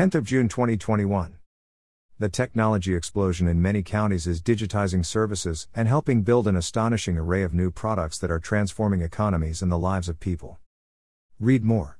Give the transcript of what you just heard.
10th of June 2021. The technology explosion in many counties is digitizing services and helping build an astonishing array of new products that are transforming economies and the lives of people. Read more.